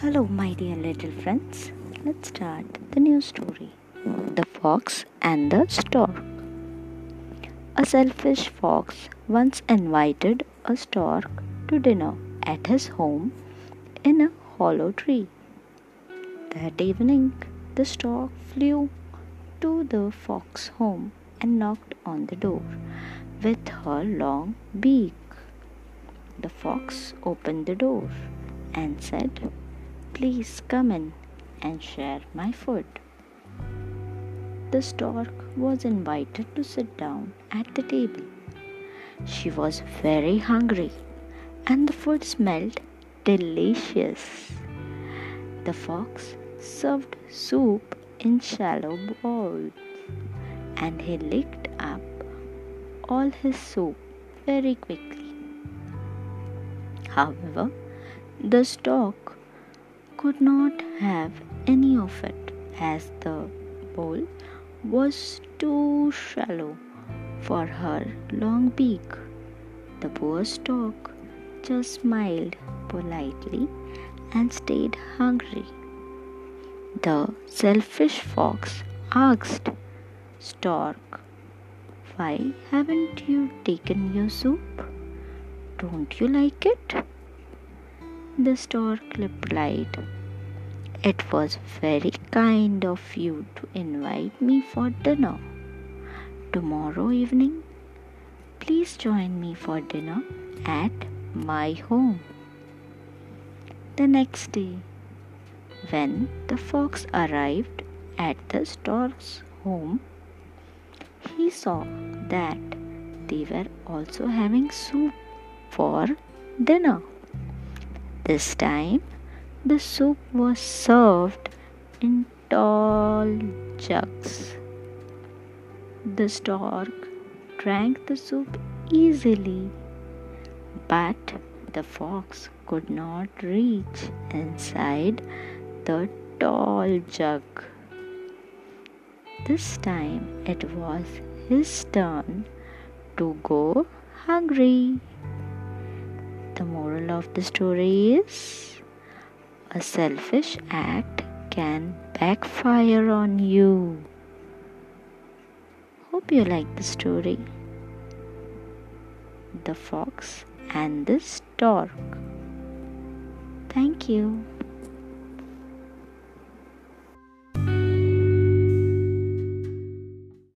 Hello, my dear little friends. Let's start the new story The Fox and the Stork. A selfish fox once invited a stork to dinner at his home in a hollow tree. That evening, the stork flew to the fox's home and knocked on the door with her long beak. The fox opened the door and said, Please come in and share my food. The stork was invited to sit down at the table. She was very hungry and the food smelled delicious. The fox served soup in shallow bowls and he licked up all his soup very quickly. However, the stork could not have any of it as the bowl was too shallow for her long beak. The poor stork just smiled politely and stayed hungry. The selfish fox asked Stork, Why haven't you taken your soup? Don't you like it? The stork replied, It was very kind of you to invite me for dinner. Tomorrow evening, please join me for dinner at my home. The next day, when the fox arrived at the stork's home, he saw that they were also having soup for dinner. This time, the soup was served in tall jugs. The stork drank the soup easily, but the fox could not reach inside the tall jug. This time it was his turn to go hungry. The moral of the story is a selfish act can backfire on you. Hope you like the story. The Fox and the Stork. Thank you.